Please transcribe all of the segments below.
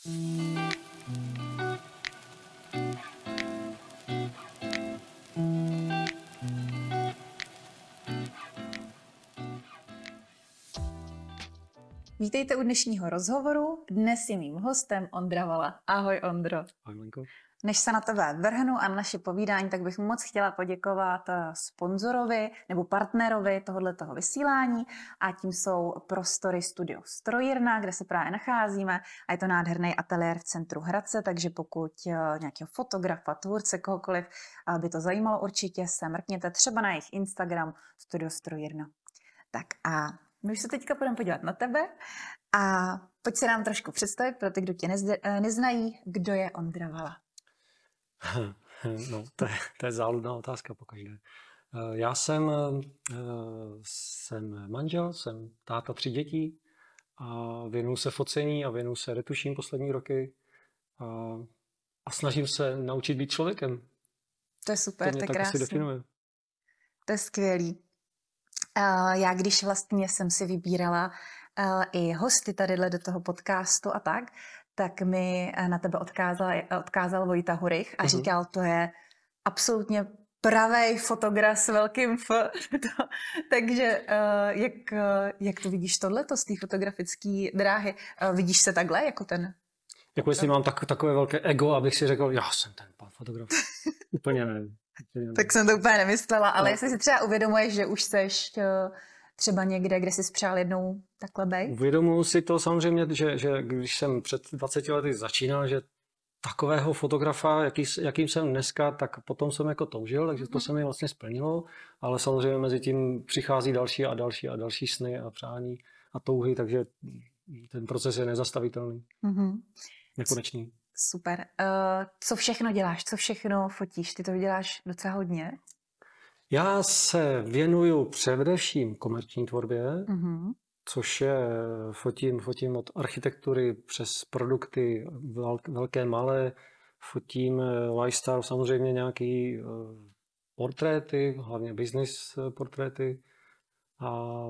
Vítejte u dnešního rozhovoru. Dnes je mým hostem Ondra Vala. Ahoj Ondro. Ahoj Lenko. Než se na tebe vrhnu a na naše povídání, tak bych moc chtěla poděkovat eh, sponzorovi nebo partnerovi tohoto vysílání a tím jsou prostory Studio Strojírna, kde se právě nacházíme a je to nádherný ateliér v centru Hradce, takže pokud eh, nějakého fotografa, tvůrce, kohokoliv eh, by to zajímalo, určitě se mrkněte třeba na jejich Instagram Studio Strojírna. Tak a my už se teďka budeme podívat na tebe a pojď se nám trošku představit pro ty, kdo tě neznají, kdo je Ondra Vala. No, to je, to je záludná otázka pokaždé. Eh, já jsem, eh, jsem manžel, jsem táta tři dětí a věnuju se focení a věnuju se retuším poslední roky a, a snažím se naučit být člověkem. To je super, to, je krásné. To je skvělý. Já když vlastně jsem si vybírala i hosty tady do toho podcastu a tak, tak mi eh, na tebe odkázal, odkázal Vojta Hurych a uh-huh. říkal, to je absolutně pravý fotograf s velkým F. Takže uh, jak, uh, jak to vidíš tohleto z té fotografické dráhy? Uh, vidíš se takhle jako ten? Jako jestli mám tak, takové velké ego, abych si řekl, já jsem ten pan fotograf. Úplně ne. tak jsem to úplně nemyslela, ale no. jestli si třeba uvědomuješ, že už seš uh, třeba někde, kde jsi spřál jednou takhle bej? Uvědomuji si to samozřejmě, že, že když jsem před 20 lety začínal, že takového fotografa, jaký, jakým jsem dneska, tak potom jsem jako toužil, takže to mm. se mi vlastně splnilo, ale samozřejmě mezi tím přichází další a další a další sny a přání a touhy, takže ten proces je nezastavitelný. Mm-hmm. Nekonečný. Super. Uh, co všechno děláš? Co všechno fotíš? Ty to děláš docela hodně. Já se věnuju především komerční tvorbě, mm-hmm. což je, fotím, fotím od architektury přes produkty velké, malé, fotím eh, lifestyle, samozřejmě nějaký eh, portréty, hlavně business eh, portréty. A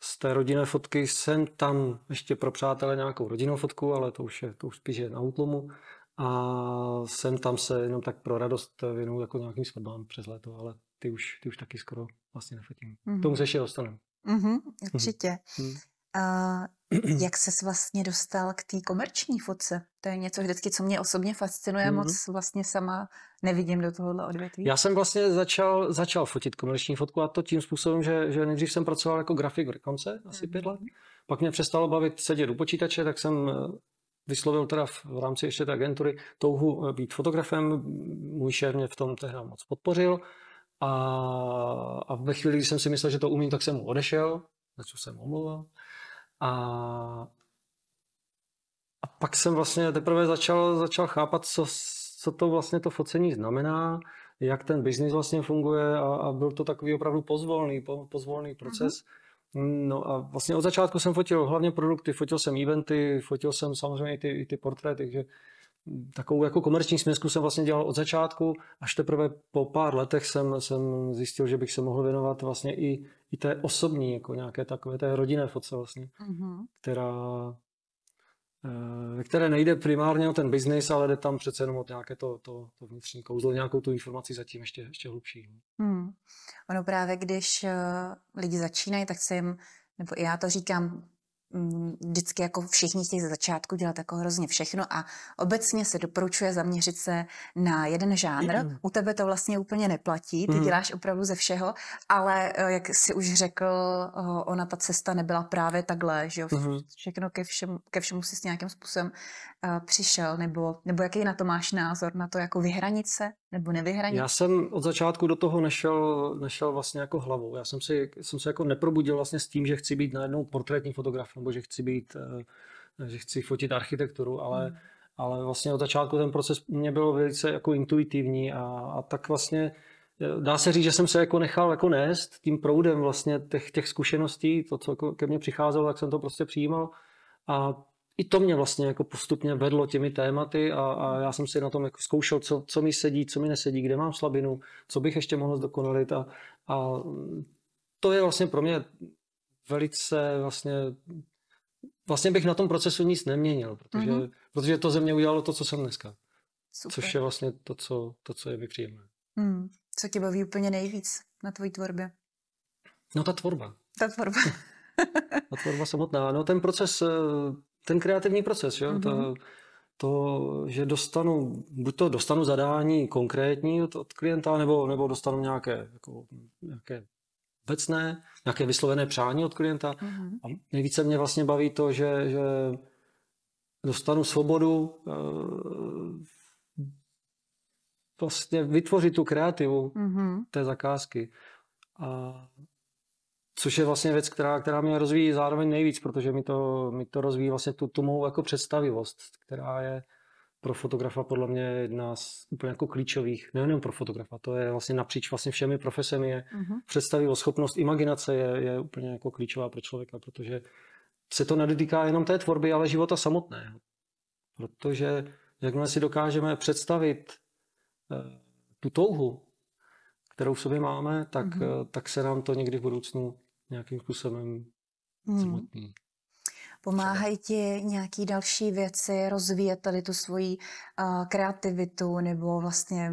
z té rodinné fotky jsem tam ještě pro přátele nějakou rodinnou fotku, ale to už je to už spíš je na útlomu. A jsem tam se jenom tak pro radost věnuju jako nějakým svatbám přes léto, ale ty už, ty už taky skoro vlastně nefotím. Mm-hmm. Tomu se ještě dostaneme. Mm-hmm, určitě. Mm-hmm. Uh, jak ses vlastně dostal k té komerční fotce? To je něco vždycky, co mě osobně fascinuje, mm-hmm. moc vlastně sama nevidím do tohohle odvětví. Já jsem vlastně začal, začal fotit komerční fotku a to tím způsobem, že, že nejdřív jsem pracoval jako grafik v rekonce, asi mm-hmm. pět let. Pak mě přestalo bavit sedět u počítače, tak jsem eh, vyslovil teda v rámci ještě té agentury touhu eh, být fotografem. Můj šéf mě v tom tehdy moc podpořil a, a ve chvíli, kdy jsem si myslel, že to umím, tak jsem mu odešel, za co jsem omluval. A, a pak jsem vlastně teprve začal, začal chápat, co, co to vlastně to focení znamená, jak ten biznis vlastně funguje a, a byl to takový opravdu pozvolný, po, pozvolný proces. Mm-hmm. No a vlastně od začátku jsem fotil hlavně produkty, fotil jsem eventy, fotil jsem samozřejmě i ty, i ty portréty, takže takovou jako komerční směsku jsem vlastně dělal od začátku, až teprve po pár letech jsem, jsem zjistil, že bych se mohl věnovat vlastně i, i té osobní, jako nějaké takové té rodinné fotce vlastně, mm-hmm. která ve které nejde primárně o ten biznis, ale jde tam přece jenom o nějaké to, to, to vnitřní kouzlo, nějakou tu informaci zatím ještě, ještě hlubší. Hmm. Ono právě, když uh, lidi začínají, tak se jim, nebo i já to říkám, vždycky jako všichni chtějí ze začátku dělat jako hrozně všechno a obecně se doporučuje zaměřit se na jeden žánr. Mm. U tebe to vlastně úplně neplatí, ty mm. děláš opravdu ze všeho, ale eh, jak si už řekl, ona ta cesta nebyla právě takhle, že jo? Mm. Všechno ke všemu, ke všemu si s nějakým způsobem přišel, nebo, nebo jaký na to máš názor, na to jako vyhranit se, nebo nevyhranit? Já jsem od začátku do toho nešel, nešel vlastně jako hlavou. Já jsem, si, jsem se jako neprobudil vlastně s tím, že chci být najednou portrétní fotograf, nebo že chci být, eh, že chci fotit architekturu, ale, hmm. ale vlastně od začátku ten proces mě byl velice jako intuitivní a, a tak vlastně eh, dá se říct, že jsem se jako nechal jako nést tím proudem vlastně těch, těch zkušeností, to, co ke mně přicházelo, tak jsem to prostě přijímal a i to mě vlastně jako postupně vedlo těmi tématy a, a já jsem si na tom jako zkoušel, co, co mi sedí, co mi nesedí, kde mám slabinu, co bych ještě mohl zdokonalit a, a to je vlastně pro mě velice vlastně vlastně bych na tom procesu nic neměnil, protože mm-hmm. protože to ze mě udělalo to, co jsem dneska. Super. Což je vlastně to, co, to, co je mi příjemné. Hmm. Co tě baví úplně nejvíc na tvojí tvorbě? No ta tvorba. Ta tvorba. ta tvorba samotná. No ten proces, eh, ten kreativní proces, jo? Mm-hmm. To, to, že dostanu, buď to dostanu zadání konkrétní od, od klienta, nebo, nebo dostanu nějaké, jako, nějaké obecné, nějaké vyslovené přání od klienta. Mm-hmm. A nejvíce mě vlastně baví to, že, že dostanu svobodu eh, vlastně vytvořit tu kreativu mm-hmm. té zakázky. A což je vlastně věc, která, která mě rozvíjí zároveň nejvíc, protože mi to, mi to rozvíjí vlastně tu, tu mou jako představivost, která je pro fotografa podle mě jedna z úplně jako klíčových, nejenom pro fotografa, to je vlastně napříč vlastně všemi profesemi je mm-hmm. představivost, schopnost imaginace je, je úplně jako klíčová pro člověka, protože se to nedotýká jenom té tvorby, ale života samotného. Protože jakmile si dokážeme představit Eh, tu touhu, kterou v sobě máme, tak, mm-hmm. tak se nám to někdy v budoucnu nějakým způsobem mm. zmotní. Pomáhají ti nějaký další věci rozvíjet tady tu svoji uh, kreativitu nebo vlastně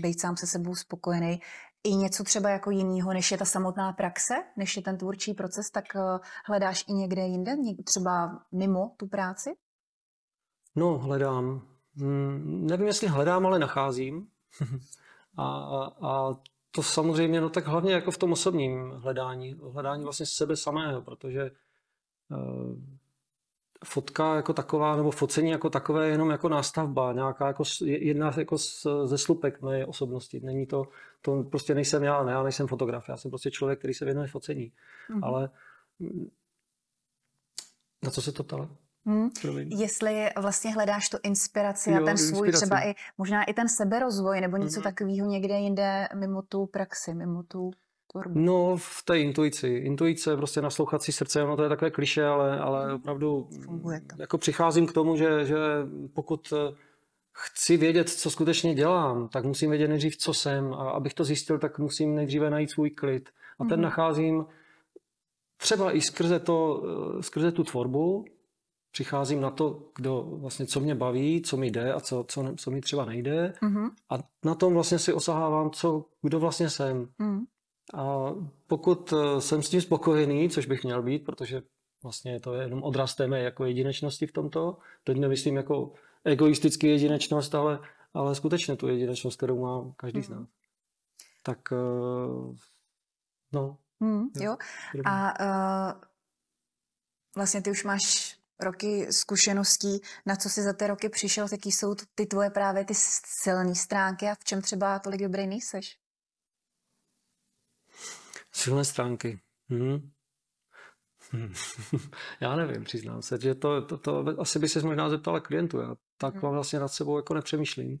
být sám se sebou spokojený i něco třeba jako jiného, než je ta samotná praxe, než je ten tvůrčí proces, tak uh, hledáš i někde jinde, třeba mimo tu práci? No, hledám. Hmm, nevím, jestli hledám, ale nacházím. a, a, a to samozřejmě, no tak hlavně jako v tom osobním hledání, hledání vlastně sebe samého, protože uh, fotka jako taková, nebo focení jako takové je jenom jako nástavba, nějaká jako jedna jako ze slupek mé osobnosti. Není to, to prostě nejsem já, ne, já nejsem fotograf, já jsem prostě člověk, který se věnuje focení. Mm-hmm. Ale mm, na co se to ptala? Hmm. Jestli vlastně hledáš tu inspiraci jo, a ten svůj inspiraci. třeba i možná i ten seberozvoj nebo něco hmm. takového někde jinde mimo tu praxi, mimo tu tvorbu. No v té intuici. Intuice, prostě naslouchat si srdce, ono to je takové kliše, ale, ale hmm. opravdu Funguje to. jako přicházím k tomu, že, že pokud eh, chci vědět, co skutečně dělám, tak musím vědět nejdřív, co jsem a abych to zjistil, tak musím nejdříve najít svůj klid. A ten hmm. nacházím třeba i skrze, to, eh, skrze tu tvorbu, přicházím na to, kdo vlastně, co mě baví, co mi jde a co, co, co mi třeba nejde. Mm-hmm. A na tom vlastně si osahávám, co, kdo vlastně jsem. Mm. A pokud eh, jsem s tím spokojený, což bych měl být, protože vlastně to je jenom odraz té mé jako jedinečnosti v tomto, teď nemyslím jako egoistický jedinečnost, ale, ale skutečně tu jedinečnost, kterou má každý mm. z nás. Tak eh, no. Mm, jo. A uh, vlastně ty už máš roky zkušeností, na co jsi za ty roky přišel, jaký jsou ty tvoje právě ty silné stránky a v čem třeba tolik dobrý nejseš? Silné stránky. Hmm. Já nevím, přiznám se, že to, to, to asi by se možná zeptala klientu. Já tak hmm. vlastně nad sebou jako nepřemýšlím.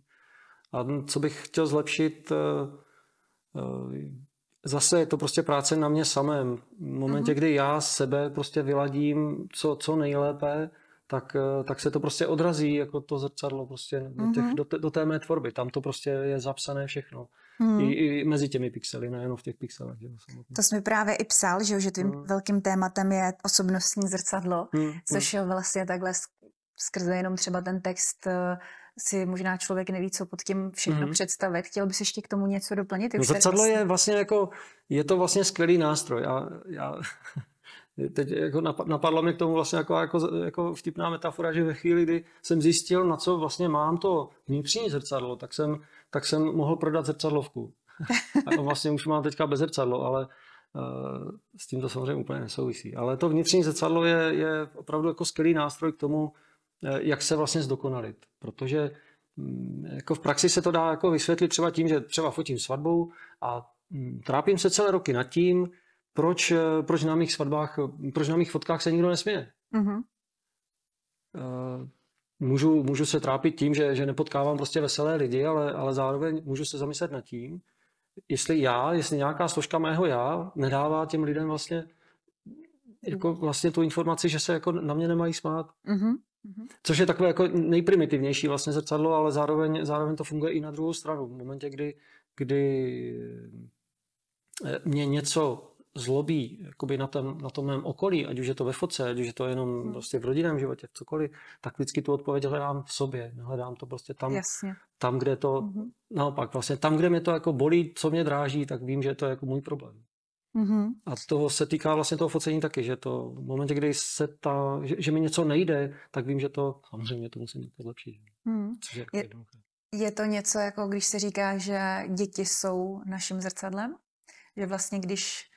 A co bych chtěl zlepšit, uh, uh, zase je to prostě práce na mě samém. V momentě, mm-hmm. kdy já sebe prostě vyladím co, co nejlépe, tak, eh, tak se to prostě odrazí jako to zrcadlo prostě do, těch, mm-hmm. do, te, do té mé tvorby. Tam to prostě je zapsané všechno. Mm. I, I mezi těmi pixely, nejenom v těch pixelech. Že, to jsi mi právě i psal, že, že tvým mm. velkým tématem je osobnostní zrcadlo, mm. což je vlastně takhle skrze jenom třeba ten text eh, si možná člověk neví, co pod tím všechno mm-hmm. představit. Chtěl bys ještě k tomu něco doplnit? No, zrcadlo vlastně... je vlastně jako, je to vlastně skvělý nástroj. Já, já teď jako napadlo mi k tomu vlastně jako, jako, jako vtipná metafora, že ve chvíli, kdy jsem zjistil, na co vlastně mám to vnitřní zrcadlo, tak jsem, tak jsem mohl prodat zrcadlovku. a vlastně už mám teďka bez zrcadlo, ale uh, s tím to samozřejmě úplně nesouvisí. Ale to vnitřní zrcadlo je, je opravdu jako skvělý nástroj k tomu, Eh, jak se vlastně zdokonalit. Protože mm, jako v praxi se to dá jako vysvětlit třeba tím, že třeba fotím svatbu a mm, trápím se celé roky nad tím, proč, eh, proč na mých svatbách, proč na mých fotkách se nikdo nesměje. Mm-hmm. Můžu, můžu se trápit tím, že, že nepotkávám prostě veselé lidi, ale, ale zároveň můžu se zamyslet nad tím, jestli já, jestli nějaká složka mého já nedává těm lidem vlastně jako vlastně tu informaci, že se jako na mě nemají smát. Mm-hmm. Mm-hmm. Což je takové jako nejprimitivnější vlastně zrcadlo, ale zároveň, zároveň to funguje i na druhou stranu. V momentě, kdy, kdy eh, mě něco zlobí jakoby na, tom, na tom mém okolí, ať už je to ve foce, ať už je to jenom hmm. prostě v rodinném životě, v cokoliv, tak vždycky tu odpověď hledám v sobě. Hledám to prostě tam, Jasně. tam kde to, hmm. naopak vlastně tam, kde mě to jako bolí, co mě dráží, tak vím, že to je jako můj problém. Mm-hmm. A toho se týká vlastně toho focení taky, že to v momentě, kdy se ta, že, že mi něco nejde, tak vím, že to samozřejmě to musím zlepšit. Mm. Což je, je, je to něco jako když se říká, že děti jsou naším zrcadlem? Že vlastně když,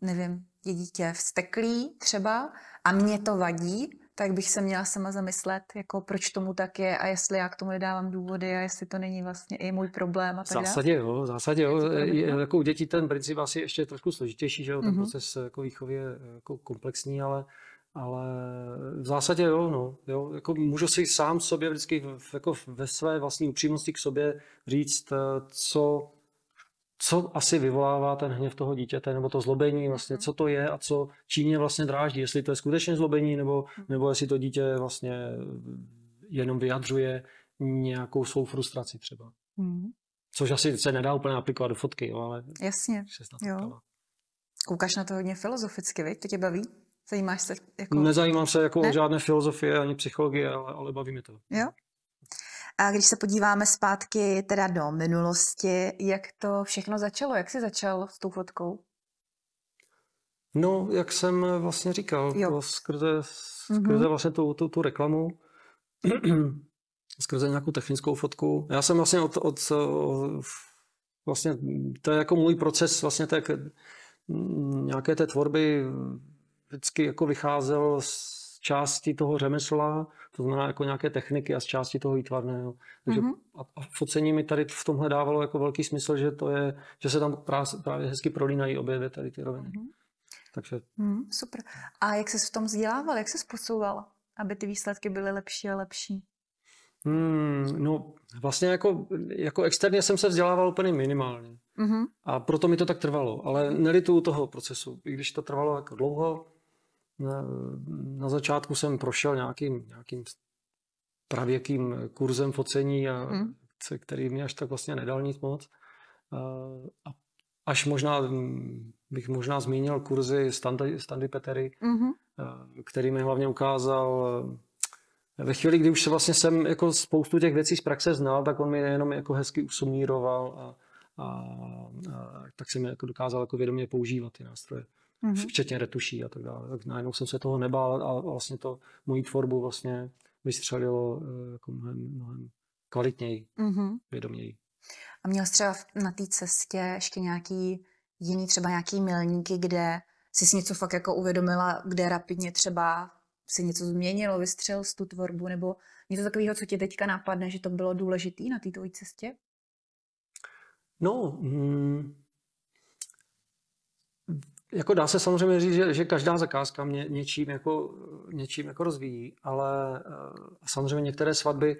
nevím, je dítě vzteklý třeba a mě to vadí, tak bych se měla sama zamyslet, jako proč tomu tak je a jestli já k tomu nedávám důvody a jestli to není vlastně i můj problém a tak dále. zásadě jo, v zásadě jo. Je, jako u dětí ten princip asi ještě trošku složitější, že jo, ten mm-hmm. proces jako výchovy je jako komplexní, ale ale v zásadě jo, no, jo, jako můžu si sám sobě vždycky jako ve své vlastní upřímnosti k sobě říct, eh, co, co asi vyvolává ten hněv toho dítěte, nebo to zlobení, vlastně, mhm. co to je a co čím vlastně dráždí, jestli to je skutečně zlobení, nebo, mhm. nebo jestli to dítě vlastně jenom vyjadřuje nějakou svou frustraci třeba. Mm. Což asi se nedá úplně aplikovat do fotky, jo, ale... Jasně, jo. Koukáš na to hodně filozoficky, viď? To tě baví? Zajímáš se? Jako... Nezajímám se jako ne? o žádné filozofie ani psychologie, ale, ale baví mě to. Jo? A když se podíváme zpátky teda do minulosti, jak to všechno začalo? Jak jsi začal s tou fotkou? No, jak jsem vlastně říkal, jo. skrze, skrze mm-hmm. vlastně tu, tu, tu reklamu, skrze nějakou technickou fotku. Já jsem vlastně od, od, od vlastně, to je jako můj proces vlastně té, nějaké té tvorby vždycky jako vycházel z části toho řemesla, to znamená jako nějaké techniky a z části toho výtvarného. Takže mm-hmm. a, a focení mi tady v tomhle dávalo jako velký smysl, že to je, že se tam právě, právě hezky prolínají obě dvě tady ty roviny. Mm-hmm. Takže... Mm, super. A jak jsi v tom vzdělával, jak jsi posouval, aby ty výsledky byly lepší a lepší? Hmm, no vlastně jako, jako externě jsem se vzdělával úplně minimálně. Mm-hmm. A proto mi to tak trvalo. Ale nelitu toho procesu. I když to trvalo jako dlouho, na, začátku jsem prošel nějakým, nějakým pravěkým kurzem focení, a, mm. který mi až tak vlastně nedal nic moc. A, a až možná bych možná zmínil kurzy Standy, Standy Petery, mm-hmm. který mi hlavně ukázal ve chvíli, kdy už se vlastně jsem jako spoustu těch věcí z praxe znal, tak on mi jenom jako hezky usumíroval a, a, a tak jsem je jako dokázal jako vědomě používat ty nástroje mm-hmm. včetně retuší a tak dále. Tak najednou jsem se toho nebál a vlastně to moji tvorbu vlastně vystřelilo eh, jako mnohem, mnohem kvalitněji, mm-hmm. vědoměji. A měl jsi třeba na té cestě ještě nějaký jiný, třeba nějaký milníky, kde jsi něco fakt jako uvědomila, kde rapidně třeba si něco změnilo, vystřel z tu tvorbu, nebo něco takového, co ti teďka napadne, že to bylo důležité na té tvojí cestě? No, mm, jako dá se samozřejmě říct, že, že každá zakázka mě něčím jako, něčím jako rozvíjí, ale uh, samozřejmě některé svatby,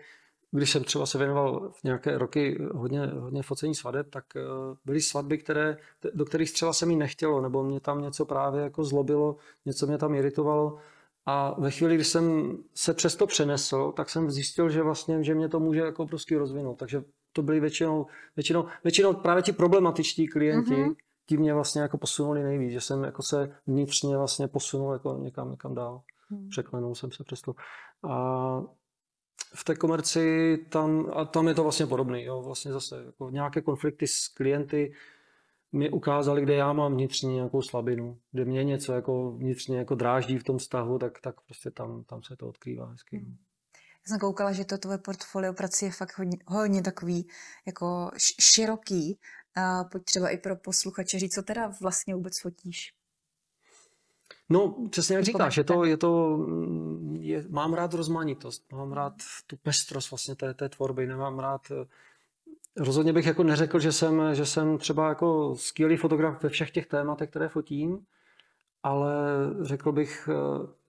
když jsem třeba se věnoval v nějaké roky hodně, hodně focení svadeb, tak uh, byly svatby, které, do kterých třeba se mi nechtělo, nebo mě tam něco právě jako zlobilo, něco mě tam iritovalo. A ve chvíli, kdy jsem se přesto přenesl, tak jsem zjistil, že vlastně, že mě to může jako prostě rozvinout. Takže to byly většinou, většinou, většinou právě ti problematičtí klienti, mm-hmm ti mě vlastně jako posunuli nejvíc, že jsem jako se vnitřně vlastně posunul jako někam, někam dál. Hmm. Překlenul jsem se přesto. A v té komerci tam, a tam je to vlastně podobný, jo, vlastně zase jako nějaké konflikty s klienty mi ukázali, kde já mám vnitřně nějakou slabinu, kde mě něco jako vnitřně jako dráždí v tom vztahu, tak, tak prostě tam, tam se to odkrývá hezky. Hmm. Já jsem koukala, že to tvoje portfolio prací je fakt hodně, hodně takový jako široký a pojď třeba i pro posluchače říct, co teda vlastně vůbec fotíš. No, přesně jak říkáš, je to, je to, je, mám rád rozmanitost, mám rád tu pestrost vlastně té, té tvorby, nemám rád, rozhodně bych jako neřekl, že jsem, že jsem třeba jako skvělý fotograf ve všech těch tématech, které fotím, ale řekl bych,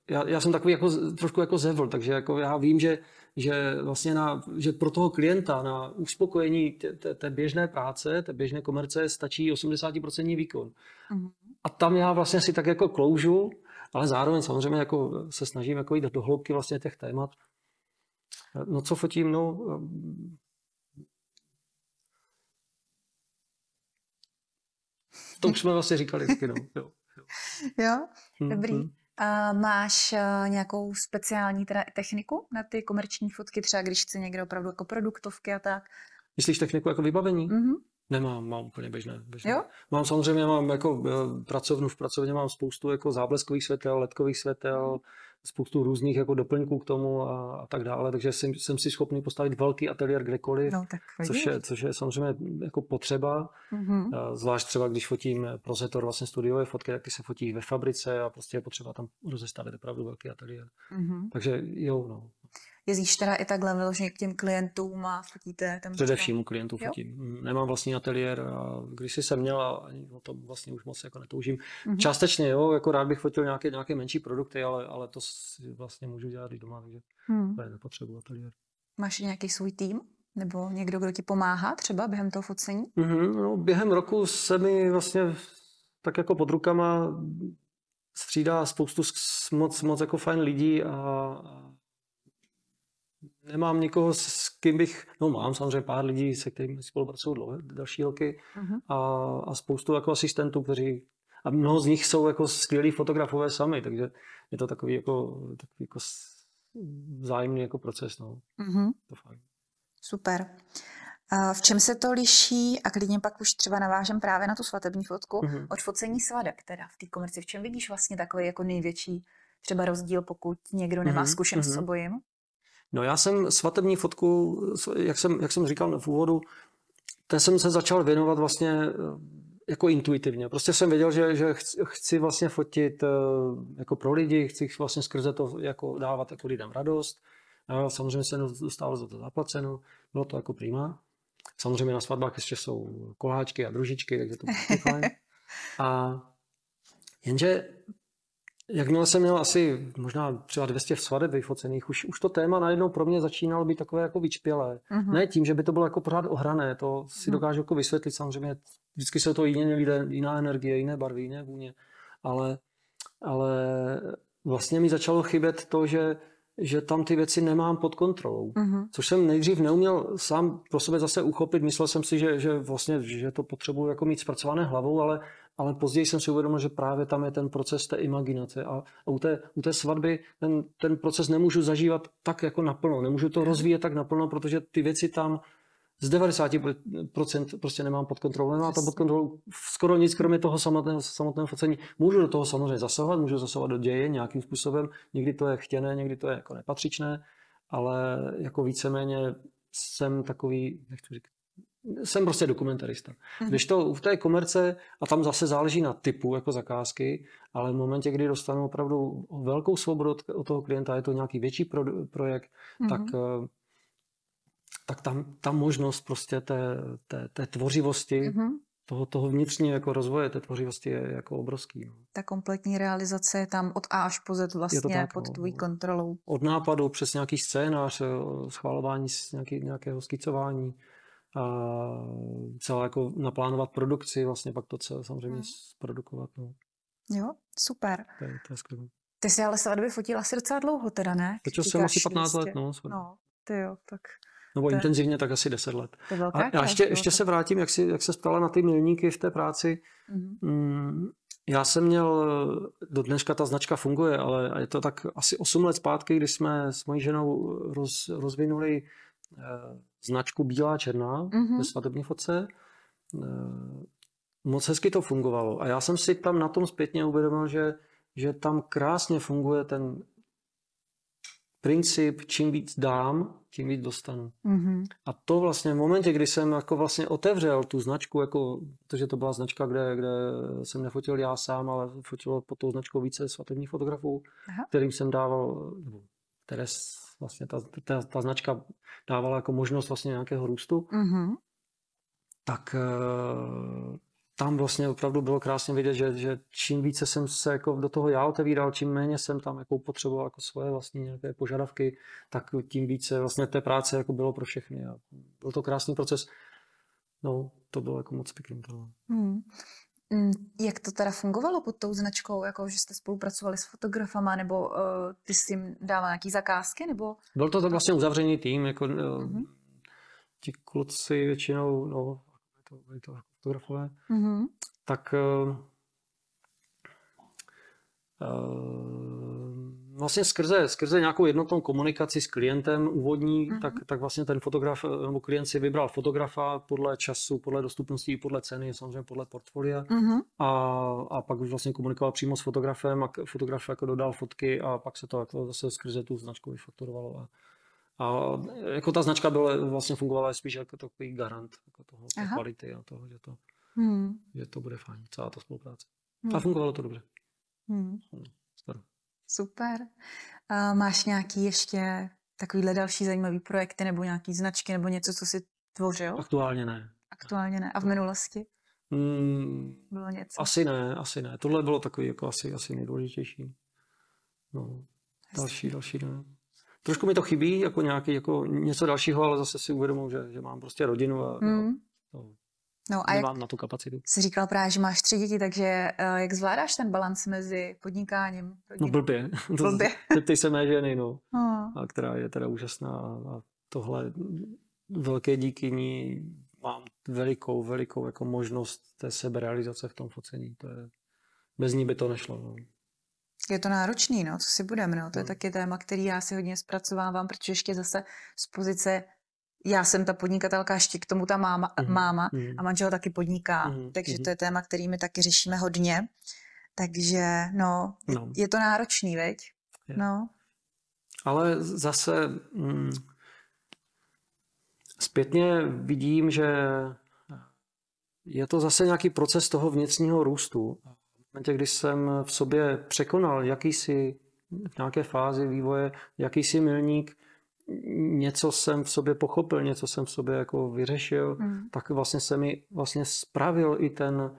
já, já jsem takový jako, trošku jako zevl, takže jako já vím, že že vlastně na, že pro toho klienta na uspokojení té, té běžné práce, té běžné komerce stačí 80% výkon. Mm-hmm. A tam já vlastně si tak jako kloužu, ale zároveň samozřejmě jako se snažím jako jít do hloubky vlastně těch témat. No co fotím, no to už jsme vlastně říkali taky, no. Jo. Jo, dobrý. Mm-hmm. A máš uh, nějakou speciální teda techniku na ty komerční fotky, třeba když chce někdo opravdu jako produktovky a tak? Myslíš techniku jako vybavení? Mm-hmm. Nemám, mám úplně běžné. běžné. Jo? Mám samozřejmě, mám jako eh, pracovnu, v pracovně mám spoustu jako zábleskových světel, ledkových světel, spoustu různých jako doplňků k tomu a, a tak dále, takže jsem, jsem si schopný postavit velký ateliér kdekoliv, no, tak což, je, což je samozřejmě jako potřeba, mm-hmm. zvlášť třeba když fotím pro Zetor vlastně studiové fotky, tak ty se fotí ve fabrice a prostě je potřeba tam rozestavit opravdu velký ateliér. Mm-hmm. Takže jo, no. Jezdíš teda i takhle vyloženě k těm klientům a fotíte tam Především klientů fotím. Jo? Nemám vlastní ateliér a když si jsem měl a o tom vlastně už moc jako netoužím. Mm-hmm. Částečně jo, jako rád bych fotil nějaké, nějaké menší produkty, ale, ale to si vlastně můžu dělat i doma, takže mm. to je nepotřebuji ateliér. Máš nějaký svůj tým? Nebo někdo, kdo ti pomáhá třeba během toho focení? Mm-hmm, no, během roku se mi vlastně tak jako pod rukama střídá spoustu moc, moc jako fajn lidí a, a nemám nikoho, s kým bych, no mám samozřejmě pár lidí, se kterými spolupracuju dlouho, další roky uh-huh. a, a spoustu jako asistentů, kteří, a mnoho z nich jsou jako skvělí fotografové sami, takže je to takový jako, takový jako vzájemný jako proces, no. Uh-huh. To fajn. Super. V čem se to liší, a klidně pak už třeba navážem právě na tu svatební fotku, uh-huh. od focení svadeb teda v té komerci? V čem vidíš vlastně takový jako největší třeba rozdíl, pokud někdo nemá zkušenost uh-huh. s obojím? No já jsem svatební fotku, jak jsem, jak jsem říkal v úvodu, ten jsem se začal věnovat vlastně eh, jako intuitivně. Prostě jsem věděl, že, že chci vlastně fotit eh, jako pro lidi, chci vlastně skrze to jako dávat jako lidem radost. A samozřejmě se dostával za to zaplaceno, bylo to jako prima. Samozřejmě na svatbách ještě jsou koláčky a družičky, takže to bylo fajn. A jenže Jakmile jsem měl asi možná třeba 200 svadeb vyfocených, už, už to téma najednou pro mě začínalo být takové jako vyčpělé. Uh-huh. Ne tím, že by to bylo jako pořád ohrané, to si uh-huh. dokážu jako vysvětlit samozřejmě. Vždycky jsou to jiné lidé, jiná energie, jiné barvy, jiné vůně. Ale, ale vlastně mi začalo chybět to, že že tam ty věci nemám pod kontrolou. Uh-huh. Což jsem nejdřív neuměl sám pro sebe zase uchopit. Myslel jsem si, že, že vlastně že to potřebuji jako mít zpracované hlavou, ale ale později jsem si uvědomil, že právě tam je ten proces té imaginace a, a u, té, u té svatby ten, ten proces nemůžu zažívat tak jako naplno, nemůžu to rozvíjet tak naplno, protože ty věci tam z 90% prostě nemám pod kontrolou. Nemám tam pod kontrolou skoro nic, kromě toho samotného, samotného focení. Můžu do toho samozřejmě zasahovat, můžu zasahovat do děje nějakým způsobem. Někdy to je chtěné, někdy to je jako nepatřičné, ale jako víceméně jsem takový, to říct, jsem prostě dokumentarista. Mm-hmm. Když to v té komerce, a tam zase záleží na typu jako zakázky, ale v momentě, kdy dostanu opravdu velkou svobodu od, toho klienta, je to nějaký větší pro, projekt, mm-hmm. tak, eh, tak tam ta možnost prostě té, té, té tvořivosti, mm-hmm. toho, toho vnitřního jako rozvoje té tvořivosti je jako obrovský. No. Ta kompletní realizace je tam od A až po Z vlastně tak, pod no. tvojí no. kontrolou. Od nápadu přes nějaký scénář, eh, schvalování nějaký, nějakého skicování, a celé jako naplánovat produkci, vlastně pak to celé samozřejmě hmm. zprodukovat. No. Jo, super. To je, to je skvělé. Ty jsi ale svatby fotil asi docela dlouho teda, ne? Teď jsem asi 15 let, no. No, ty jo, tak... Nebo to intenzivně tak asi 10 let. To je a, a ještě, ještě se vrátím, jak, si, jak se ptala na ty milníky v té práci. Mm-hmm. Mm, já jsem měl, do dneška ta značka funguje, ale je to tak asi 8 let zpátky, kdy jsme s mojí ženou roz, rozvinuli eh, značku bílá černá mm-hmm. ve svatební fotce. Eh, moc hezky to fungovalo. A já jsem si tam na tom zpětně uvědomil, že, že tam krásně funguje ten princip, čím víc dám, tím víc dostanu. Mm-hmm. A to vlastně v momentě, kdy jsem jako vlastně otevřel tu značku, jako, protože to byla značka, kde, kde jsem nefotil já sám, ale fotilo pod tou značkou více svatebních fotografů, Aha. kterým jsem dával, nebo které vlastně ta, ta, ta značka dávala jako možnost vlastně nějakého růstu, mm-hmm. tak uh, tam vlastně opravdu bylo krásně vidět, že, že čím více jsem se jako do toho já otevíral, čím méně jsem tam jako potřeboval jako svoje vlastní nějaké požadavky, tak tím více vlastně té práce jako bylo pro všechny. A byl to krásný proces. No, to bylo jako moc pěkný. To. Mm. Mm, jak to teda fungovalo pod tou značkou, jako že jste spolupracovali s fotografama, nebo uh, ty jsi jim dával nějaký zakázky, nebo? Byl to tak vlastně uzavřený tým, jako uh-huh. ti kluci většinou, no, to byli to fotografové, uh-huh. tak uh, vlastně skrze, skrze nějakou jednotnou komunikaci s klientem úvodní, mm-hmm. tak, tak vlastně ten fotograf nebo klient si vybral fotografa podle času, podle dostupnosti, podle ceny, samozřejmě podle portfolia mm-hmm. a, a pak už vlastně komunikoval přímo s fotografem a fotograf jako dodal fotky a pak se to jako zase skrze tu značku vyfakturovalo. A, a jako ta značka byla, vlastně fungovala spíš jako takový garant jako toho, té kvality a toho, že to, hmm. že to bude fajn, celá ta spolupráce. Hmm. A fungovalo to dobře. Hmm. Super. A máš nějaký ještě takovýhle další zajímavý projekty nebo nějaký značky nebo něco, co si tvořil? Aktuálně ne. Aktuálně ne. A v minulosti? Hmm, bylo něco? Asi ne, asi ne. Tohle bylo takový jako asi, asi nejdůležitější. No, další, další ne. Trošku mi to chybí, jako nějaký, jako něco dalšího, ale zase si uvědomuji, že, že mám prostě rodinu a, hmm. a to, No a nemám jak na tu kapacitu. Jsi říkal právě, že máš tři děti, takže uh, jak zvládáš ten balans mezi podnikáním? Rodinou? No blbě. blbě. Zeptej se mé ženy, no. Oh. A která je teda úžasná a tohle velké díky ní mám velikou, velikou jako možnost té seberealizace v tom focení. To je, bez ní by to nešlo. No. Je to náročný, no, co si budeme, no. To je no. taky téma, který já si hodně zpracovávám, protože ještě zase z pozice já jsem ta podnikatelka, ještě k tomu ta máma, mm. máma mm. a manžel taky podniká, mm. takže to je téma, který my taky řešíme hodně. Takže no, no. je to náročný, veď? Je. No. Ale zase mm, zpětně vidím, že je to zase nějaký proces toho vnitřního růstu. V momentě, když jsem v sobě překonal jakýsi v nějaké fázi vývoje, jakýsi milník, něco jsem v sobě pochopil, něco jsem v sobě jako vyřešil, mm. tak vlastně se mi vlastně spravil i ten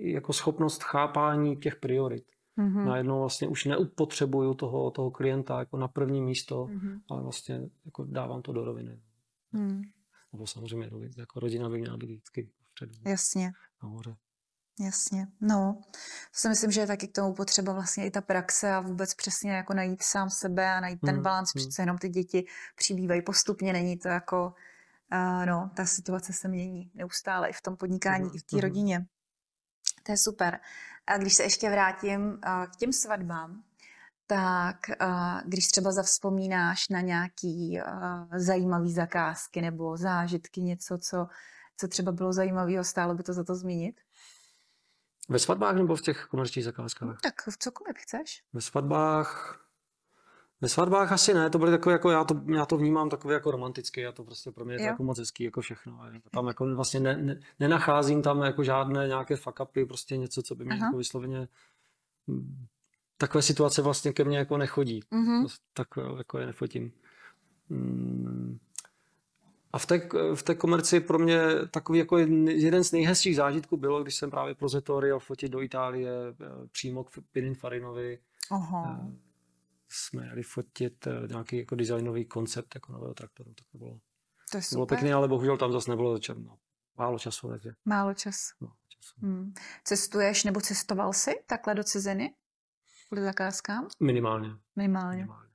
jako schopnost chápání těch priorit. Mm-hmm. Najednou vlastně už neupotřebuju toho, toho klienta jako na první místo, mm-hmm. ale vlastně jako dávám to do roviny. Mm. Nebo samozřejmě jako rodina by měla být vždycky vpředu. Jasně. Nahoře. Jasně, no. To si myslím, že je taky k tomu potřeba vlastně i ta praxe a vůbec přesně jako najít sám sebe a najít ten hmm, balans. Hmm. Přece jenom ty děti přibývají postupně, není to jako, uh, no, ta situace se mění neustále i v tom podnikání, hmm, i v té hmm. rodině. To je super. A když se ještě vrátím uh, k těm svatbám, tak uh, když třeba zavzpomínáš na nějaký uh, zajímavý zakázky nebo zážitky, něco, co, co třeba bylo zajímavého, stálo by to za to zmínit? Ve svatbách nebo v těch komerčních zakázkách? Tak cokoliv chceš. Ve svatbách... Ve svatbách asi ne, to byly takové, jako já to, já to vnímám takové jako romanticky, já to prostě pro mě je to jako moc hezký, jako všechno. Tam jako vlastně ne, ne, nenacházím tam jako žádné nějaké fuck upy, prostě něco, co by mě jako vysloveně hm, takové situace vlastně ke mně jako nechodí. Mm-hmm. Tak jako je nefotím. Hmm. A v té, v té komerci pro mě takový jako jeden z nejhezčích zážitků bylo, když jsem právě pro Zetor jel fotit do Itálie eh, přímo k Pininfarinovi. Aha. Eh, jsme jeli fotit eh, nějaký jako designový koncept jako nového traktoru. Tak to bylo, to je super. bylo pěkné, ale bohužel tam zase nebylo no, málo času. Takže. Málo času. No, času. Hmm. Cestuješ nebo cestoval jsi takhle do ciziny? Kvůli zakázkám? Minimálně. Minimálně. Minimálně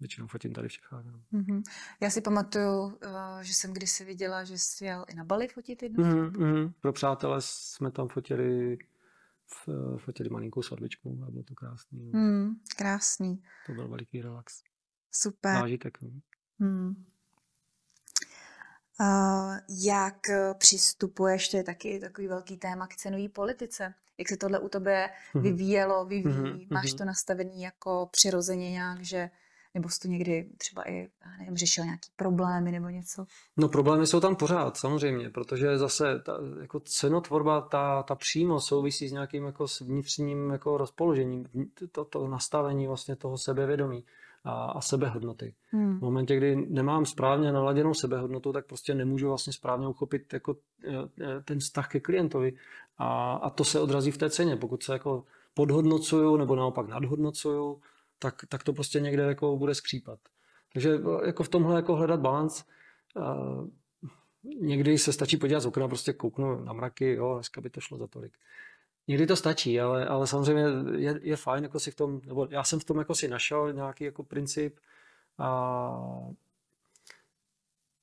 většinou fotím tady v Čechách. Mm-hmm. Já si pamatuju, eh, že jsem kdysi viděla, že jsi jel i na Bali fotit jednu mm-hmm. Pro přátelé jsme tam fotili fotili malinkou svatbičku a bylo to krásný. Mm, krásný. To byl veliký relax. Super. Zážitek. No. Mm. Uh, jak přistupuješ, to je taky takový velký téma k cenové politice. Jak se tohle u tebe mhm. vyvíjelo, vyvíjí? Mm-hmm. Máš to nastavený jako přirozeně nějak, že nebo jsi to někdy třeba i, nevím, řešil nějaký problémy nebo něco? No problémy jsou tam pořád, samozřejmě, protože zase ta jako cenotvorba, ta, ta přímo souvisí s nějakým jako vnitřním jako rozpoložením, to, to nastavení vlastně toho sebevědomí a, a sebehodnoty. Hmm. V momentě, kdy nemám správně naladěnou sebehodnotu, tak prostě nemůžu vlastně správně uchopit jako e, e, ten vztah ke klientovi a, a to se odrazí v té ceně. Pokud se jako podhodnocuju nebo naopak nadhodnocuju, tak, tak to prostě někde jako bude skřípat. Takže eh, jako v tomhle jako hledat balans. Uh, někdy se stačí podívat z okna, prostě kouknu na mraky, jo, dneska by to šlo za tolik. Někdy to stačí, ale, ale samozřejmě je, je fajn jako si v tom, nebo já jsem v tom jako si našel nějaký jako princip a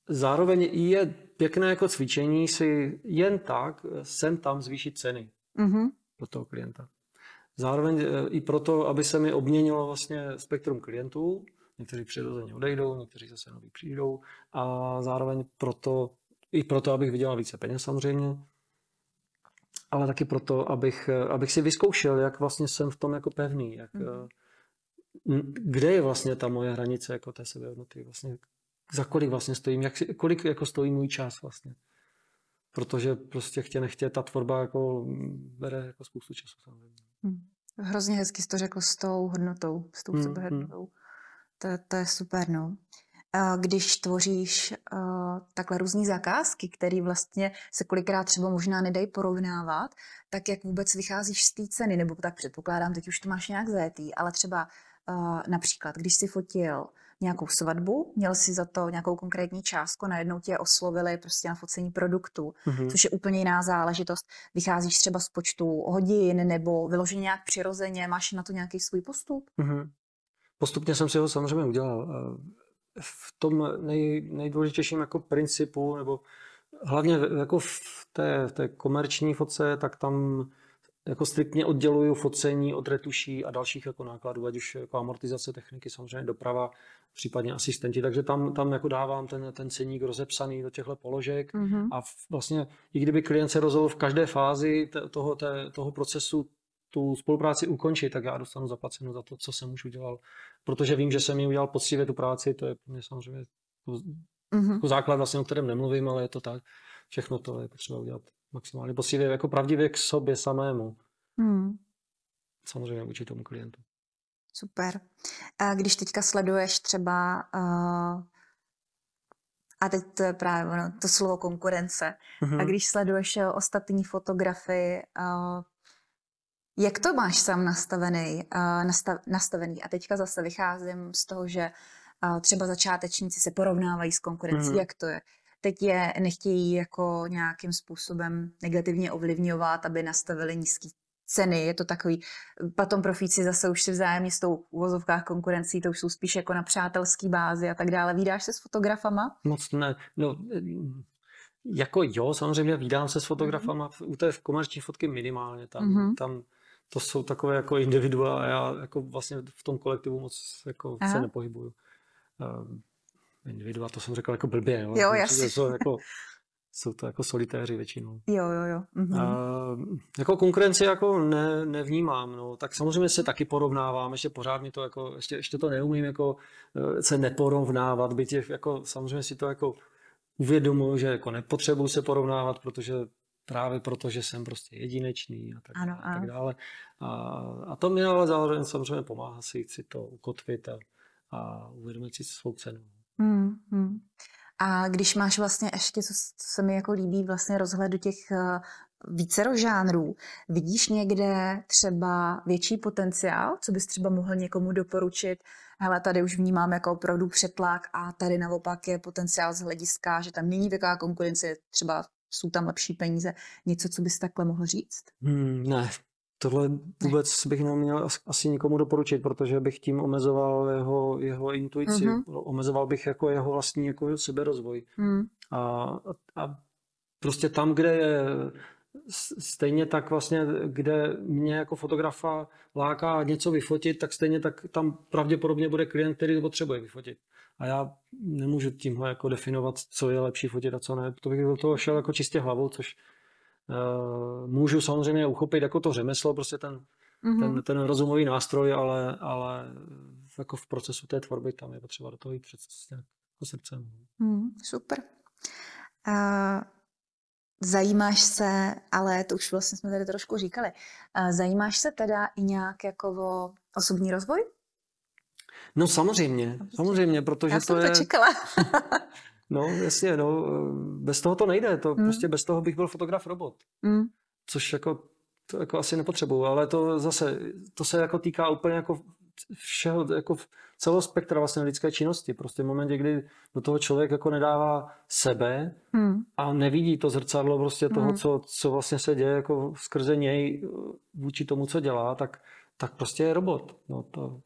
zároveň je pěkné jako cvičení si jen tak sem tam zvýšit ceny mm-hmm. pro toho klienta. Zároveň eh, i proto, aby se mi obměnilo vlastně spektrum klientů, někteří přirozeně odejdou, někteří zase noví přijdou a zároveň proto, i proto, abych vydělal více peněz samozřejmě, ale taky proto, abych, abych si vyzkoušel, jak vlastně jsem v tom jako pevný, jak, mm. kde je vlastně ta moje hranice jako té sebehodnoty, vlastně za kolik vlastně stojím, jak, kolik jako stojí můj čas vlastně. Protože prostě chtě nechtě ta tvorba jako bere jako spoustu času samozřejmě. Mm. Hrozně hezky jsi to řekl s tou hodnotou, s tou mm, sebehodnotou. Mm. To, to je super, no když tvoříš uh, takhle různé zakázky, které vlastně se kolikrát třeba možná nedají porovnávat, tak jak vůbec vycházíš z té ceny, nebo tak předpokládám, teď už to máš nějak zajetý, ale třeba uh, například, když si fotil nějakou svatbu, měl si za to nějakou konkrétní částku, najednou tě oslovili prostě na focení produktu, mm-hmm. což je úplně jiná záležitost. Vycházíš třeba z počtu hodin nebo vyloženě nějak přirozeně, máš na to nějaký svůj postup? Mm-hmm. Postupně jsem si ho samozřejmě udělal v tom nej, nejdůležitějším jako principu, nebo hlavně jako v té, v té komerční foce, tak tam jako striktně odděluju focení od retuší a dalších jako nákladů, ať už jako amortizace techniky, samozřejmě doprava, případně asistenti, takže tam, tam jako dávám ten, ten ceník rozepsaný do těchto položek mm-hmm. a vlastně i kdyby klient se rozhodl v každé fázi toho, té, toho procesu tu spolupráci ukončit, tak já dostanu zaplaceno za to, co jsem už udělal. Protože vím, že jsem mi udělal poctivě tu práci, to je pro mě samozřejmě mm-hmm. jako základ, vlastně, o kterém nemluvím, ale je to tak. Všechno to je potřeba udělat maximálně poctivě, jako pravdivě k sobě samému. Mm. Samozřejmě vůči tomu klientu. Super. A když teďka sleduješ třeba uh, a teď to je právě ono, to slovo konkurence. Mm-hmm. A když sleduješ uh, ostatní fotografy, uh, jak to máš sám nastavený, uh, nastav, nastavený? A teďka zase vycházím z toho, že uh, třeba začátečníci se porovnávají s konkurencí. Mm-hmm. Jak to je? Teď je nechtějí jako nějakým způsobem negativně ovlivňovat, aby nastavili nízký ceny. Je to takový, potom profíci zase už si vzájemně s tou uvozovkách konkurencí, to už jsou spíš jako na přátelský bázi a tak dále. Vídáš se s fotografama? Moc ne. No, jako jo, samozřejmě vídám se s fotografama, mm-hmm. u té komerční fotky minimálně. Tam, mm-hmm. tam to jsou takové jako individua a já jako vlastně v tom kolektivu moc jako se nepohybuju. Uh, individua, to jsem řekl jako blbě, jo, jo jasně. Jsou, jako, jsou to jako solitéři většinou. Jo, jo, jo. Mhm. Uh, jako konkurenci jako ne, nevnímám, no, tak samozřejmě se taky porovnávám, ještě pořád mi to jako, ještě, ještě to neumím jako uh, se neporovnávat, byť jako samozřejmě si to jako uvědomuji, že jako nepotřebuji se porovnávat, protože právě proto, že jsem prostě jedinečný a tak, ano, a tak dále. A, a to mi ale zároveň samozřejmě pomáhá si, si to ukotvit a, a uvědomit si svou cenu. Hmm, hmm. A když máš vlastně ještě, co, se mi jako líbí, vlastně rozhled do těch uh, vícero žánrů, vidíš někde třeba větší potenciál, co bys třeba mohl někomu doporučit, hele, tady už vnímám jako opravdu přetlak a tady naopak je potenciál z hlediska, že tam není taková konkurence, třeba jsou tam lepší peníze. Něco, co bys takhle mohl říct? Hmm, ne, tohle vůbec bych neměl asi nikomu doporučit, protože bych tím omezoval jeho, jeho intuici, mm-hmm. omezoval bych jako jeho vlastní jako seberozvoj. Mm. A, a prostě tam, kde je stejně tak vlastně, kde mě jako fotografa láká něco vyfotit, tak stejně tak tam pravděpodobně bude klient, který to potřebuje vyfotit. A já nemůžu tímhle jako definovat, co je lepší fotit a co ne. To bych do toho šel jako čistě hlavou, což můžu samozřejmě uchopit jako to řemeslo, prostě ten, mm-hmm. ten, ten rozumový nástroj, ale, ale jako v procesu té tvorby tam je potřeba do toho jít před jako srdcem. Mm, super. Uh, zajímáš se, ale to už vlastně jsme tady trošku říkali, zajímáš se teda i nějak jako o osobní rozvoj? No samozřejmě, samozřejmě, protože Já to je... to čekala. no jasně, no, bez toho to nejde, to mm. prostě bez toho bych byl fotograf robot. Mm. Což jako, to jako asi nepotřebuju, ale to zase, to se jako týká úplně jako všeho, jako celého spektra vlastně lidské činnosti. Prostě v momentě, kdy do toho člověk jako nedává sebe hmm. a nevidí to zrcadlo prostě toho, hmm. co, co vlastně se děje jako skrze něj vůči tomu, co dělá, tak, tak prostě je robot. No to,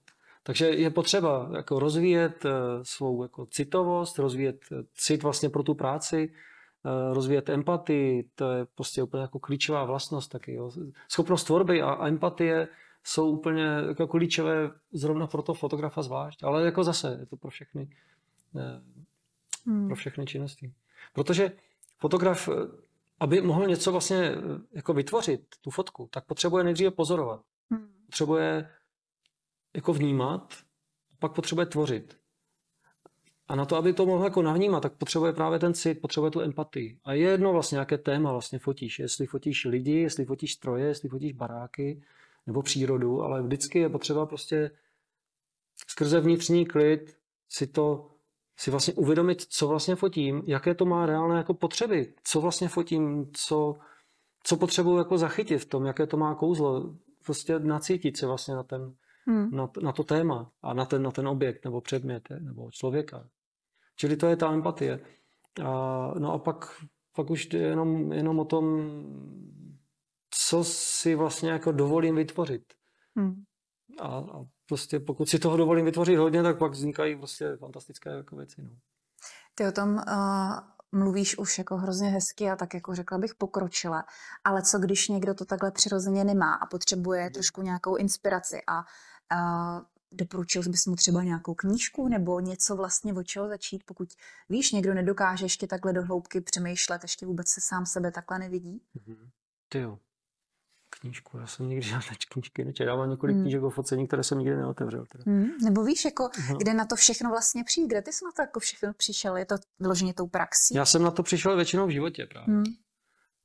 takže je potřeba jako rozvíjet eh, svou jako citovost, rozvíjet eh, cit vlastně pro tu práci, eh, rozvíjet empatii, to je prostě úplně jako klíčová vlastnost taky. Jo. Schopnost tvorby a empatie jsou úplně jako klíčové zrovna pro to fotografa zvlášť, ale jako zase je to pro všechny, hmm. pro všechny činnosti. Protože fotograf, aby mohl něco vlastně jako vytvořit, tu fotku, tak potřebuje nejdříve pozorovat. Hmm. Potřebuje jako vnímat, pak potřebuje tvořit. A na to, aby to mohl jako navnímat, tak potřebuje právě ten cit, potřebuje tu empatii. A je jedno vlastně, jaké téma vlastně fotíš. Jestli fotíš lidi, jestli fotíš stroje, jestli fotíš baráky nebo přírodu, ale vždycky je potřeba prostě skrze vnitřní klid si to si vlastně uvědomit, co vlastně fotím, jaké to má reálné jako potřeby, co vlastně fotím, co, co potřebuji jako zachytit v tom, jaké to má kouzlo, prostě nacítit se vlastně na, ten, hmm. na, na to téma a na ten, na ten objekt nebo předmět nebo člověka. Čili to je ta empatie. A, no a pak, pak už je jenom, jenom o tom, co si vlastně jako dovolím vytvořit. Hmm. A, a prostě pokud si toho dovolím vytvořit hodně, tak pak vznikají prostě fantastické jako věci. No. Ty o tom uh, mluvíš už jako hrozně hezky a tak jako řekla bych pokročila, ale co když někdo to takhle přirozeně nemá a potřebuje hmm. trošku nějakou inspiraci a uh, doporučil bys mu třeba nějakou knížku nebo něco vlastně od čeho začít, pokud víš, někdo nedokáže ještě takhle do hloubky přemýšlet, ještě vůbec se sám sebe takhle nevidí? Mm-hmm. Ty jo. Knížku, já jsem nikdy žádné knížky nečetl. Já mám několik hmm. knížek o focení, které jsem nikdy neotevřel. Teda. Hmm. Nebo víš, jako, uh-huh. kde na to všechno vlastně přijít? Kde ty jsi na to jako všechno přišel? Je to vyloženě tou praxí? Já jsem na to přišel většinou v životě právě. Hmm.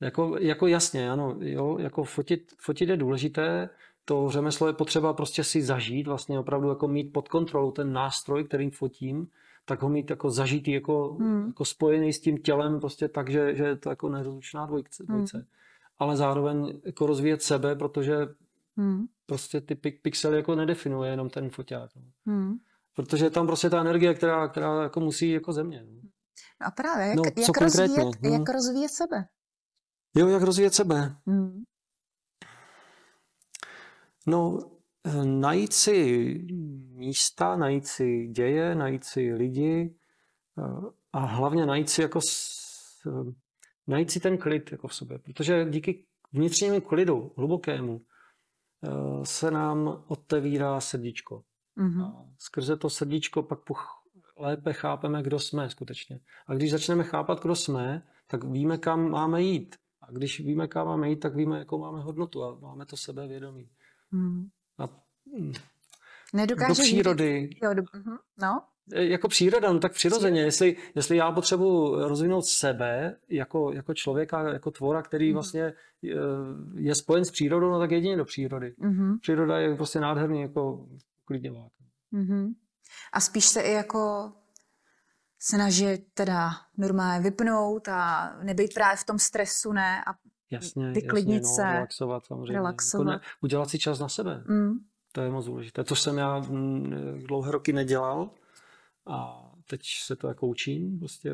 Jako, jako jasně, ano, jo, jako fotit, fotit je důležité, to řemeslo je potřeba prostě si zažít, vlastně opravdu jako mít pod kontrolou ten nástroj, kterým fotím, tak ho mít jako zažitý, jako, hmm. jako spojený s tím tělem, prostě tak, že, že je to jako nerozlučná dvojce. Hmm. dvojce. Hmm. Ale zároveň jako rozvíjet sebe, protože hmm. prostě ty pixely jako nedefinuje jenom ten foťák. No. Hmm. Protože je tam prostě ta energie, která, která jako musí jako země. No. A právě, jak, no, jak, rozvíjet, hmm. jak rozvíjet sebe? Jo, jak rozvíjet sebe. Hmm. No, eh, najít si místa, najít si děje, najít si lidi eh, a hlavně najít si jako eh, najít si ten klid jako v sobě, protože díky vnitřnímu klidu, hlubokému, se nám otevírá srdíčko. Mm-hmm. A skrze to srdíčko pak lépe chápeme, kdo jsme skutečně. A když začneme chápat, kdo jsme, tak víme, kam máme jít. A když víme, kam máme jít, tak víme, jakou máme hodnotu a máme to sebevědomí. Hmm. A, hm, Nedokáže do přírody. Jo, do, uh-huh. no. E, jako příroda, no tak přirozeně. Jestli, jestli já potřebuji rozvinout sebe jako, jako člověka, jako tvora, který uh-huh. vlastně e, je spojen s přírodou, no tak jedině do přírody. Uh-huh. Příroda je prostě nádherný jako klidňovák. Uh-huh. A spíš se i jako snažit teda normálně vypnout a nebyt právě v tom stresu, ne? A Jasně, vyklidnit jasně, no, se, relaxovat samozřejmě. Relaxovat. Jako ne, udělat si čas na sebe. Mm. To je moc důležité. To jsem já mm, dlouhé roky nedělal a teď se to jako učím. Prostě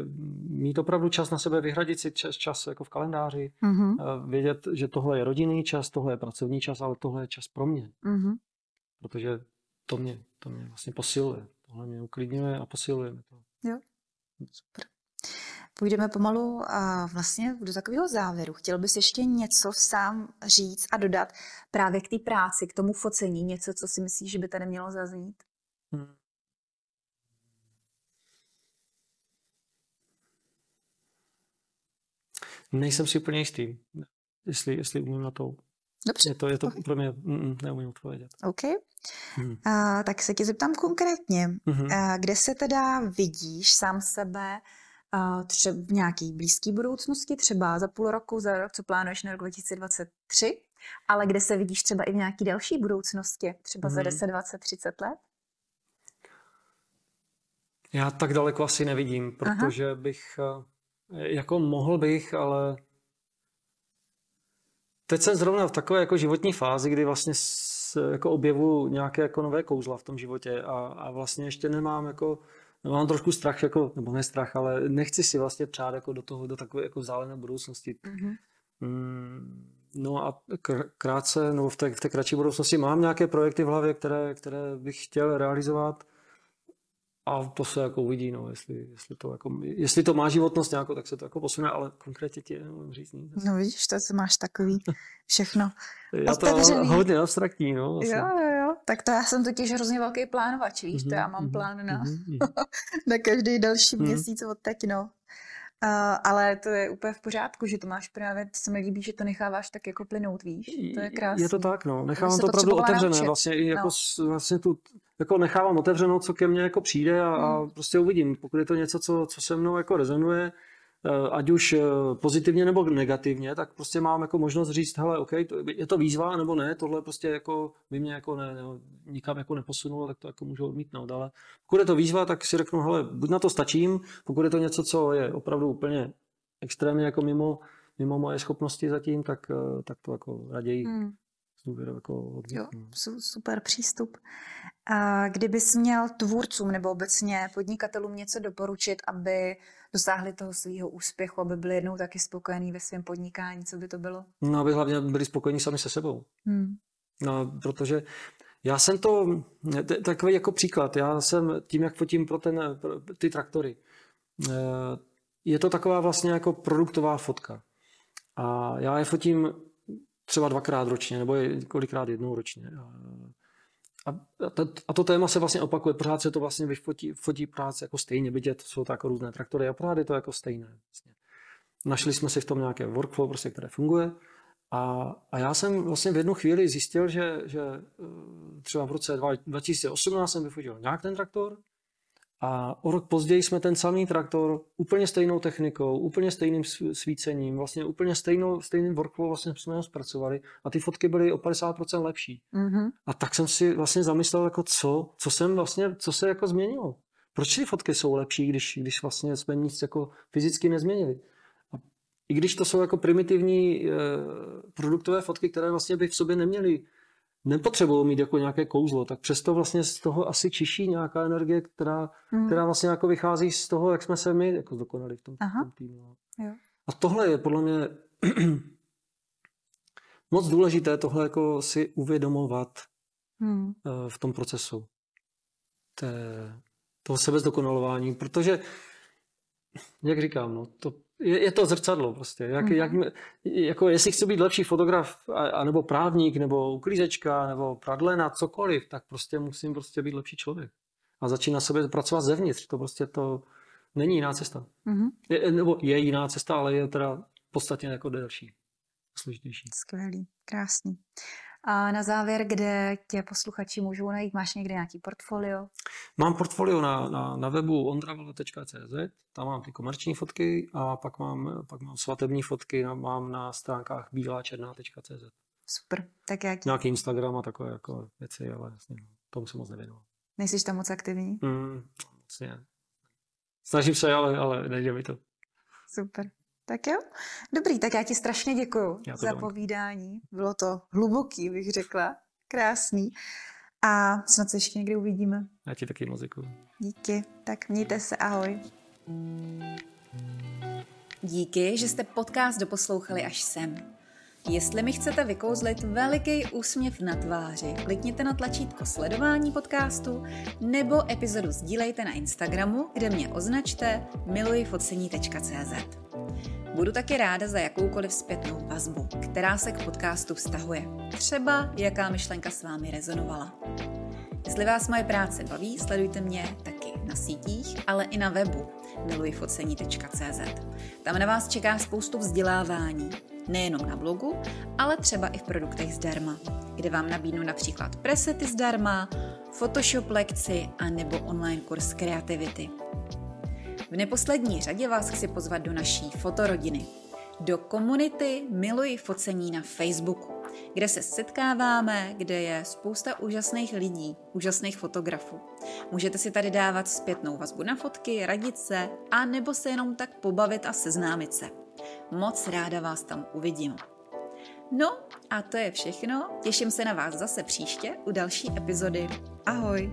mít opravdu čas na sebe, vyhradit si čas, čas jako v kalendáři, mm-hmm. vědět, že tohle je rodinný čas, tohle je pracovní čas, ale tohle je čas pro mě. Mm-hmm. Protože to mě, to mě vlastně posiluje. Tohle mě uklidňuje a posiluje mě to. Jo. Super. Půjdeme pomalu a vlastně do takového závěru. Chtěl bys ještě něco sám říct a dodat právě k té práci, k tomu focení, něco, co si myslíš, že by tady mělo zaznít? Hmm. Nejsem si úplně jistý, jestli, jestli umím na to. Dobře. Je to, je to pro mě, mm, neumím odpovědět. OK. Hmm. A, tak se tě zeptám konkrétně, hmm. a, kde se teda vidíš sám sebe třeba v nějaké blízké budoucnosti, třeba za půl roku, za rok, co plánuješ na rok 2023, ale kde se vidíš třeba i v nějaké další budoucnosti, třeba za 10, 20, 30 let? Já tak daleko asi nevidím, protože Aha. bych, eh, jako mohl bych, ale teď jsem zrovna v takové jako životní fázi, kdy vlastně s, jako objevu nějaké jako nové kouzla v tom životě a, a vlastně ještě nemám jako mám trošku strach, jako, nebo ne strach, ale nechci si vlastně přát jako do toho, do takové jako vzdálené budoucnosti. Mm-hmm. Mm, no a krátce, nebo v té, v té kratší budoucnosti mám nějaké projekty v hlavě, které, které bych chtěl realizovat, a to se jako uvidí, no, jestli, jestli, to jako, jestli to má životnost nějakou, tak se to jako posune, ale konkrétně ti nemůžu říct nic. No vidíš, to co máš takový všechno Já to mám hodně abstraktní, no. Vlastně. Jo, jo. Tak to já jsem totiž hrozně velký plánovač, víš, mm-hmm, to já mám mm-hmm, plán na, mm-hmm. na každý další mm-hmm. měsíc od teď, no. Uh, ale to je úplně v pořádku, že to máš právě, to se mi líbí, že to necháváš tak jako plynout, víš, to je krásné. Je to tak, no, nechávám to opravdu otevřené, naučit. vlastně i jako, no. vlastně tu, jako nechávám otevřenou, co ke mně jako přijde a, hmm. a prostě uvidím, pokud je to něco, co, co se mnou jako rezonuje, ať už eh, pozitivně nebo negativně, tak prostě mám jako možnost říct, hele, OK, je to výzva nebo ne, tohle prostě jako by mě jako ne, ne, nikam jako neposunulo, tak to jako můžu odmítnout, ale pokud je to výzva, tak si řeknu, hele, buď na to stačím, pokud je to něco, co je opravdu úplně extrémně jako mimo, mimo moje schopnosti zatím, tak, eh, tak to jako raději hmm. Jako Jo, super přístup. A kdybys měl tvůrcům nebo obecně podnikatelům něco doporučit, aby dosáhli toho svého úspěchu, aby byli jednou taky spokojení ve svém podnikání, co by to bylo? No, aby hlavně byli spokojení sami se sebou. Hmm. No, protože já jsem to, takový jako příklad, já jsem tím, jak fotím pro, ten, pro ty traktory, eh, je to taková vlastně jako produktová fotka. A já je fotím třeba dvakrát ročně, nebo kolikrát jednou ročně. A, to, a to téma se vlastně opakuje, pořád se to vlastně vyfotí fotí práce jako stejně, vidět, jsou to jako různé traktory a pořád je to jako stejné. Vlastně. Našli jsme si v tom nějaké workflow, prostě, které funguje. A, a já jsem vlastně v jednu chvíli zjistil, že, že eh, třeba v roce 2018 jsem vyfotil nějak ten traktor, a o rok později jsme ten samý traktor úplně stejnou technikou, úplně stejným svícením, vlastně úplně stejnou, stejným workflow vlastně jsme ho zpracovali a ty fotky byly o 50% lepší. Mm-hmm. A tak jsem si vlastně zamyslel, jako co, co jsem vlastně, co se jako změnilo. Proč ty fotky jsou lepší, když, když vlastně jsme nic jako fyzicky nezměnili. A I když to jsou jako primitivní e, produktové fotky, které vlastně by v sobě neměly nepotřebují mít jako nějaké kouzlo, tak přesto vlastně z toho asi čiší nějaká energie, která, hmm. která vlastně jako vychází z toho, jak jsme se my jako zdokonali v tom, v tom týmu. No. Jo. A tohle je podle mě moc důležité tohle jako si uvědomovat hmm. Eh, v tom procesu té, toho sebezdokonalování, protože, jak říkám, no, to je, je to zrcadlo prostě. Jak, mm-hmm. jak, jako jestli chci být lepší fotograf, a, a nebo právník, nebo uklízečka, nebo pradlena, cokoliv, tak prostě musím prostě být lepší člověk. A začít na sebe pracovat zevnitř. To prostě to není jiná cesta. Mm-hmm. Je, nebo je jiná cesta, ale je teda podstatně jako delší, složitější. Skvělý, krásný. A na závěr, kde tě posluchači můžou najít? Máš někde nějaký portfolio? Mám portfolio na, na, na webu ondravel.cz, tam mám ty komerční fotky a pak mám, pak mám svatební fotky, mám na stránkách bíláčerná.cz. Super, tak jak? Nějaký Instagram a takové jako věci, ale jasně, no, tomu se moc nevěnoval. Nejsi tam moc aktivní? Mm, moc ne. Snažím se, ale, ale nejde mi to. Super. Tak jo. Dobrý, tak já ti strašně děkuju za dám. povídání. Bylo to hluboký, bych řekla. Krásný. A snad se ještě někdy uvidíme. Já ti taky moc děkuju. Díky. Tak mějte se, ahoj. Díky, že jste podcast doposlouchali až sem. Jestli mi chcete vykouzlit veliký úsměv na tváři, klikněte na tlačítko sledování podcastu nebo epizodu sdílejte na Instagramu, kde mě označte milujfocení.cz. Budu taky ráda za jakoukoliv zpětnou vazbu, která se k podcastu vztahuje. Třeba jaká myšlenka s vámi rezonovala. Jestli vás moje práce baví, sledujte mě taky na sítích, ale i na webu milujfocení.cz. Tam na vás čeká spoustu vzdělávání, nejenom na blogu, ale třeba i v produktech zdarma, kde vám nabídnu například presety zdarma, Photoshop lekci a nebo online kurz kreativity. V neposlední řadě vás chci pozvat do naší fotorodiny. Do komunity Miluji focení na Facebooku, kde se setkáváme, kde je spousta úžasných lidí, úžasných fotografů. Můžete si tady dávat zpětnou vazbu na fotky, radit se a nebo se jenom tak pobavit a seznámit se. Moc ráda vás tam uvidím. No a to je všechno. Těším se na vás zase příště u další epizody. Ahoj!